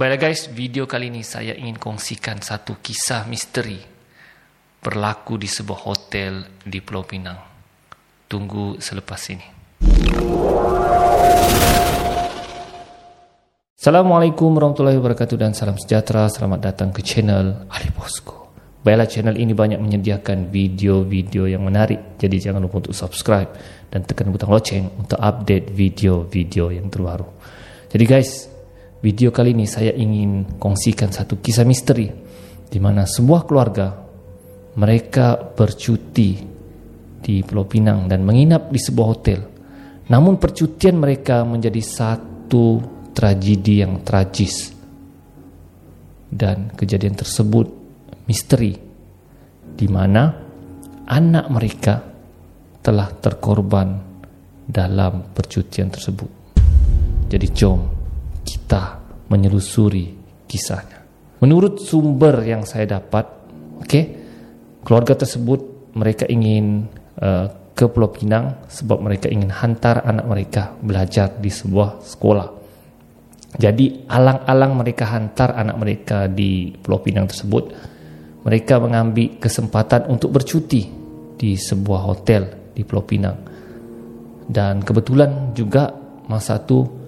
Baiklah guys, video kali ini saya ingin kongsikan satu kisah misteri berlaku di sebuah hotel di Pulau Pinang. Tunggu selepas ini. Assalamualaikum warahmatullahi wabarakatuh dan salam sejahtera. Selamat datang ke channel Ali Bosco. Baiklah channel ini banyak menyediakan video-video yang menarik. Jadi jangan lupa untuk subscribe dan tekan butang loceng untuk update video-video yang terbaru. Jadi guys, Video kali ini saya ingin kongsikan satu kisah misteri di mana sebuah keluarga mereka bercuti di Pulau Pinang dan menginap di sebuah hotel. Namun percutian mereka menjadi satu tragedi yang tragis. Dan kejadian tersebut misteri di mana anak mereka telah terkorban dalam percutian tersebut. Jadi jom kita menyelusuri kisahnya. Menurut sumber yang saya dapat, okay, keluarga tersebut mereka ingin uh, ke Pulau Pinang sebab mereka ingin hantar anak mereka belajar di sebuah sekolah. Jadi alang-alang mereka hantar anak mereka di Pulau Pinang tersebut, mereka mengambil kesempatan untuk bercuti di sebuah hotel di Pulau Pinang. Dan kebetulan juga masa itu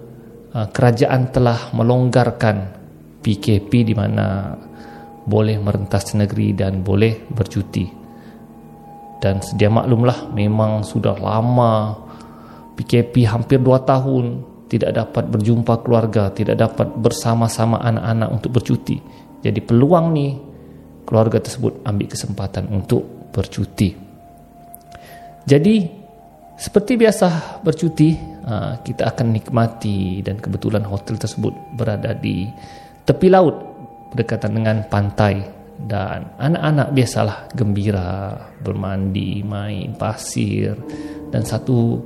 kerajaan telah melonggarkan PKP di mana boleh merentas negeri dan boleh bercuti. Dan sedia maklumlah memang sudah lama PKP hampir 2 tahun tidak dapat berjumpa keluarga, tidak dapat bersama-sama anak-anak untuk bercuti. Jadi peluang ni keluarga tersebut ambil kesempatan untuk bercuti. Jadi seperti biasa bercuti Ah, kita akan nikmati dan kebetulan hotel tersebut berada di tepi laut berdekatan dengan pantai. Dan anak-anak biasalah gembira bermandi main pasir. Dan satu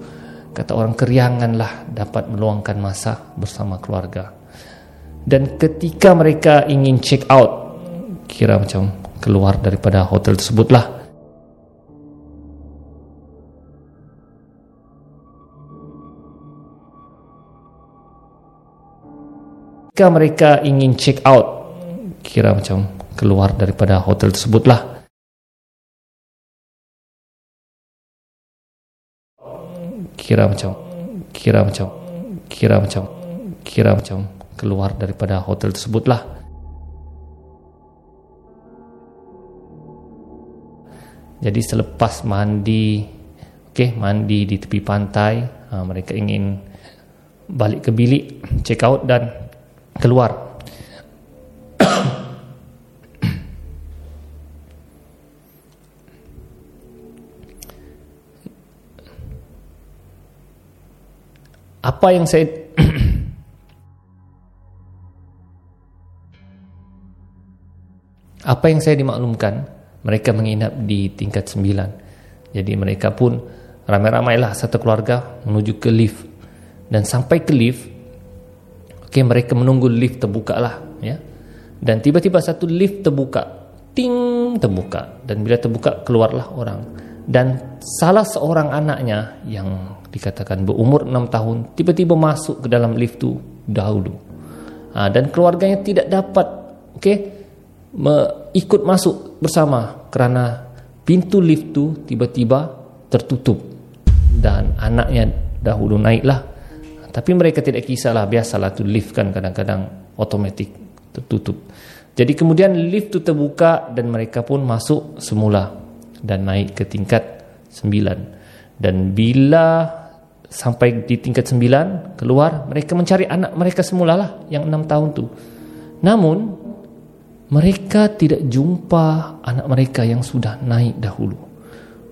kata orang keriangan lah dapat meluangkan masa bersama keluarga. Dan ketika mereka ingin check out kira macam keluar daripada hotel tersebutlah Ketika mereka ingin check out, kira macam keluar daripada hotel tersebutlah. Kira macam, kira macam, kira macam, kira macam keluar daripada hotel tersebutlah. Jadi selepas mandi, okay, mandi di tepi pantai, ha, mereka ingin balik ke bilik, check out dan keluar. Apa yang saya apa yang saya dimaklumkan? Mereka menginap di tingkat sembilan. Jadi mereka pun ramai-ramailah satu keluarga menuju ke lift. Dan sampai ke lift Okay, mereka menunggu lift terbuka lah. Ya. Dan tiba-tiba satu lift terbuka. Ting, terbuka. Dan bila terbuka, keluarlah orang. Dan salah seorang anaknya yang dikatakan berumur 6 tahun, tiba-tiba masuk ke dalam lift tu dahulu. Ha, dan keluarganya tidak dapat okay, ikut masuk bersama kerana pintu lift tu tiba-tiba tertutup. Dan anaknya dahulu naiklah tapi mereka tidak kisahlah biasalah tu lift kan kadang-kadang otomatik tertutup. Jadi kemudian lift tu terbuka dan mereka pun masuk semula dan naik ke tingkat sembilan. Dan bila sampai di tingkat sembilan keluar mereka mencari anak mereka semula lah yang enam tahun tu. Namun mereka tidak jumpa anak mereka yang sudah naik dahulu.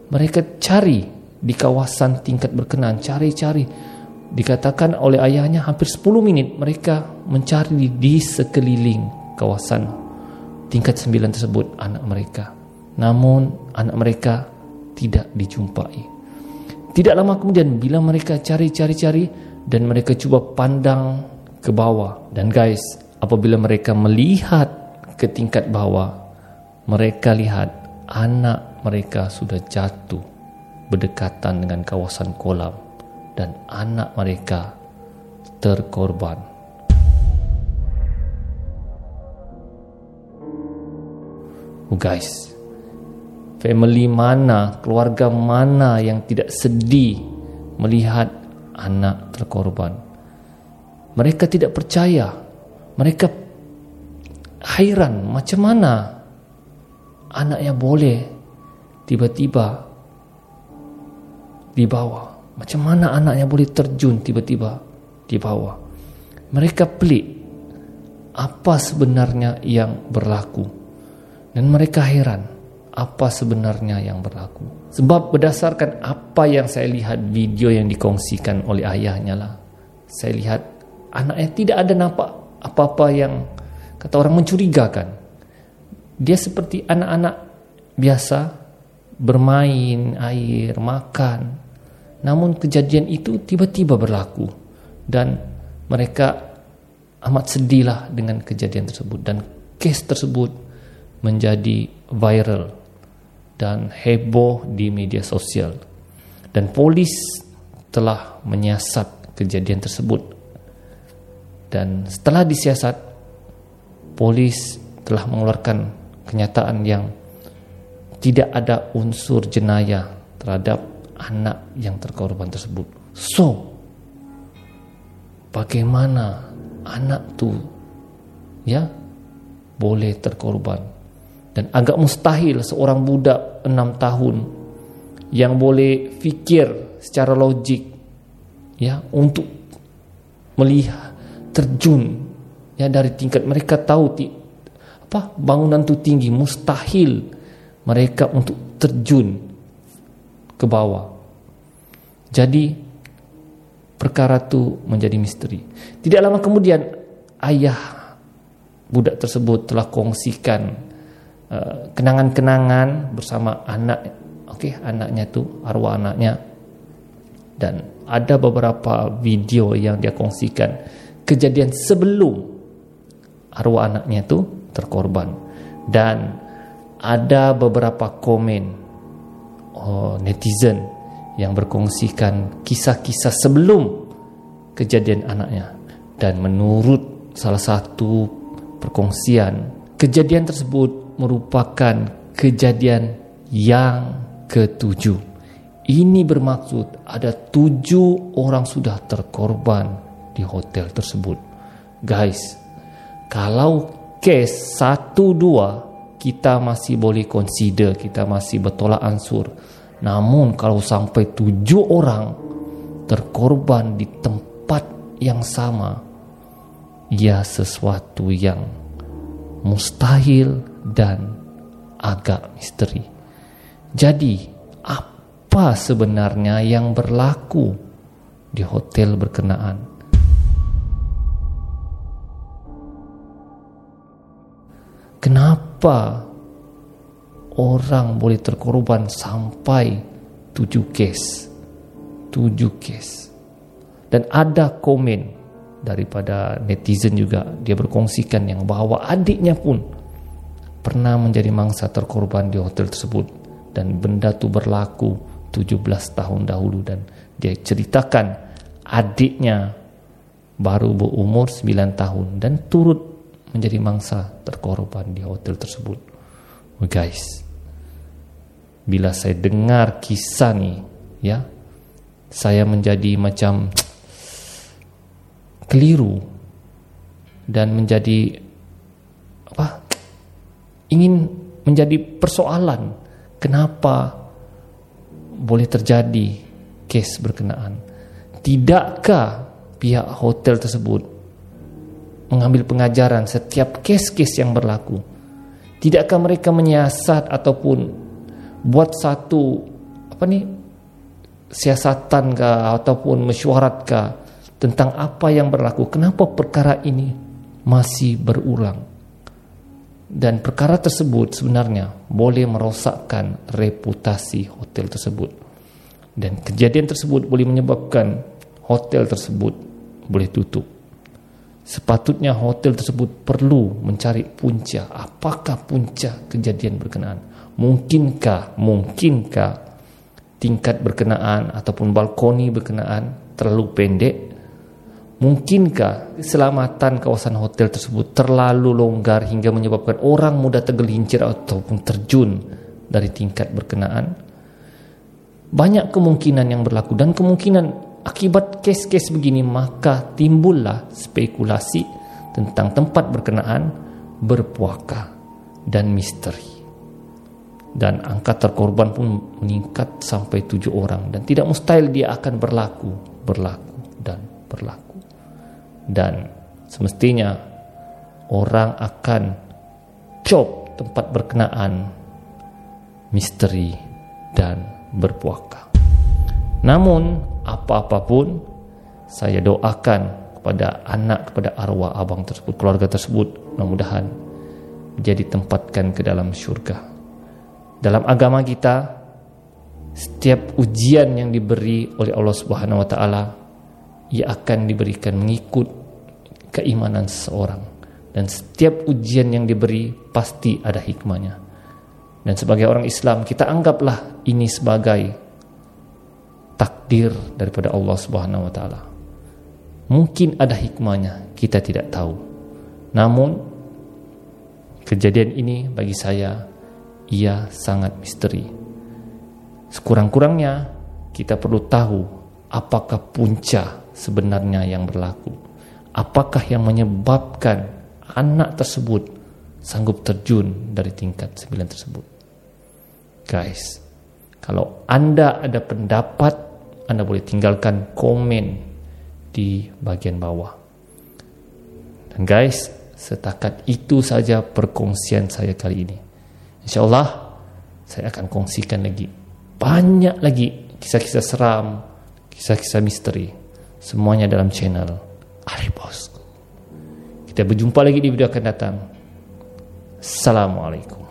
Mereka cari di kawasan tingkat berkenan, cari-cari dikatakan oleh ayahnya hampir 10 minit mereka mencari di sekeliling kawasan tingkat 9 tersebut anak mereka. Namun anak mereka tidak dijumpai. Tidak lama kemudian bila mereka cari-cari-cari dan mereka cuba pandang ke bawah. Dan guys apabila mereka melihat ke tingkat bawah mereka lihat anak mereka sudah jatuh berdekatan dengan kawasan kolam dan anak mereka terkorban. Oh, guys, family mana, keluarga mana yang tidak sedih melihat anak terkorban? Mereka tidak percaya. Mereka hairan macam mana anaknya boleh tiba-tiba dibawa. Macam mana anaknya boleh terjun tiba-tiba di bawah. Mereka pelik apa sebenarnya yang berlaku. Dan mereka heran apa sebenarnya yang berlaku. Sebab berdasarkan apa yang saya lihat video yang dikongsikan oleh ayahnya lah. Saya lihat anaknya tidak ada nampak apa-apa yang kata orang mencurigakan. Dia seperti anak-anak biasa bermain air, makan. Namun kejadian itu tiba-tiba berlaku. Dan mereka amat sedihlah dengan kejadian tersebut. Dan kes tersebut menjadi viral dan heboh di media sosial. Dan polis telah menyiasat kejadian tersebut. Dan setelah disiasat polis telah mengeluarkan kenyataan yang tidak ada unsur jenayah terhadap anak yang terkorban tersebut. So bagaimana anak tu ya boleh terkorban? Dan agak mustahil seorang budak enam tahun yang boleh fikir secara logik ya untuk melihat terjun ya dari tingkat mereka tahu ti, apa bangunan itu tinggi mustahil mereka untuk terjun ke bawah. Jadi perkara itu menjadi misteri. Tidak lama kemudian ayah budak tersebut telah kongsikan Uh, kenangan-kenangan bersama anak okey anaknya tu arwah anaknya. Dan ada beberapa video yang dia kongsikan kejadian sebelum arwah anaknya tu terkorban. Dan ada beberapa komen oh, netizen yang berkongsikan kisah-kisah sebelum kejadian anaknya dan menurut salah satu perkongsian kejadian tersebut merupakan kejadian yang ketujuh. Ini bermaksud ada tujuh orang sudah terkorban di hotel tersebut. Guys, kalau kes satu dua kita masih boleh consider, kita masih bertolak ansur. Namun kalau sampai tujuh orang terkorban di tempat yang sama, ia sesuatu yang mustahil dan agak misteri. Jadi, apa sebenarnya yang berlaku di hotel berkenaan? Kenapa orang boleh terkorban sampai tujuh kes? Tujuh kes. Dan ada komen daripada netizen juga dia berkongsikan yang bahawa adiknya pun pernah menjadi mangsa terkorban di hotel tersebut dan benda itu berlaku 17 tahun dahulu dan dia ceritakan adiknya baru berumur 9 tahun dan turut menjadi mangsa terkorban di hotel tersebut. Oh guys, bila saya dengar kisah ni, ya, saya menjadi macam keliru dan menjadi apa ingin menjadi persoalan kenapa boleh terjadi kes berkenaan tidakkah pihak hotel tersebut mengambil pengajaran setiap kes-kes yang berlaku. Tidakkah mereka menyiasat ataupun buat satu apa ni siasatan kah ataupun mesyuarat kah tentang apa yang berlaku? Kenapa perkara ini masih berulang? Dan perkara tersebut sebenarnya boleh merosakkan reputasi hotel tersebut. Dan kejadian tersebut boleh menyebabkan hotel tersebut boleh tutup sepatutnya hotel tersebut perlu mencari punca apakah punca kejadian berkenaan? Mungkinkah mungkinkah tingkat berkenaan ataupun balkoni berkenaan terlalu pendek? Mungkinkah keselamatan kawasan hotel tersebut terlalu longgar hingga menyebabkan orang mudah tergelincir ataupun terjun dari tingkat berkenaan? Banyak kemungkinan yang berlaku dan kemungkinan akibat kes-kes begini maka timbullah spekulasi tentang tempat berkenaan berpuaka dan misteri. Dan angka terkorban pun meningkat sampai tujuh orang dan tidak mustahil dia akan berlaku, berlaku dan berlaku dan semestinya orang akan cop tempat berkenaan misteri dan berpuaka. Namun apa-apa pun saya doakan kepada anak kepada arwah abang tersebut keluarga tersebut mudah-mudahan jadi tempatkan ke dalam syurga. Dalam agama kita setiap ujian yang diberi oleh Allah Subhanahu wa taala ia akan diberikan mengikut keimanan seseorang dan setiap ujian yang diberi pasti ada hikmahnya dan sebagai orang Islam kita anggaplah ini sebagai takdir daripada Allah Subhanahu wa taala mungkin ada hikmahnya kita tidak tahu namun kejadian ini bagi saya ia sangat misteri sekurang-kurangnya kita perlu tahu apakah punca sebenarnya yang berlaku? Apakah yang menyebabkan anak tersebut sanggup terjun dari tingkat sembilan tersebut? Guys, kalau anda ada pendapat, anda boleh tinggalkan komen di bagian bawah. Dan guys, setakat itu saja perkongsian saya kali ini. InsyaAllah, saya akan kongsikan lagi banyak lagi kisah-kisah seram, kisah-kisah misteri. Semuanya dalam channel Ali Bosku. Kita berjumpa lagi di video akan datang. Assalamualaikum.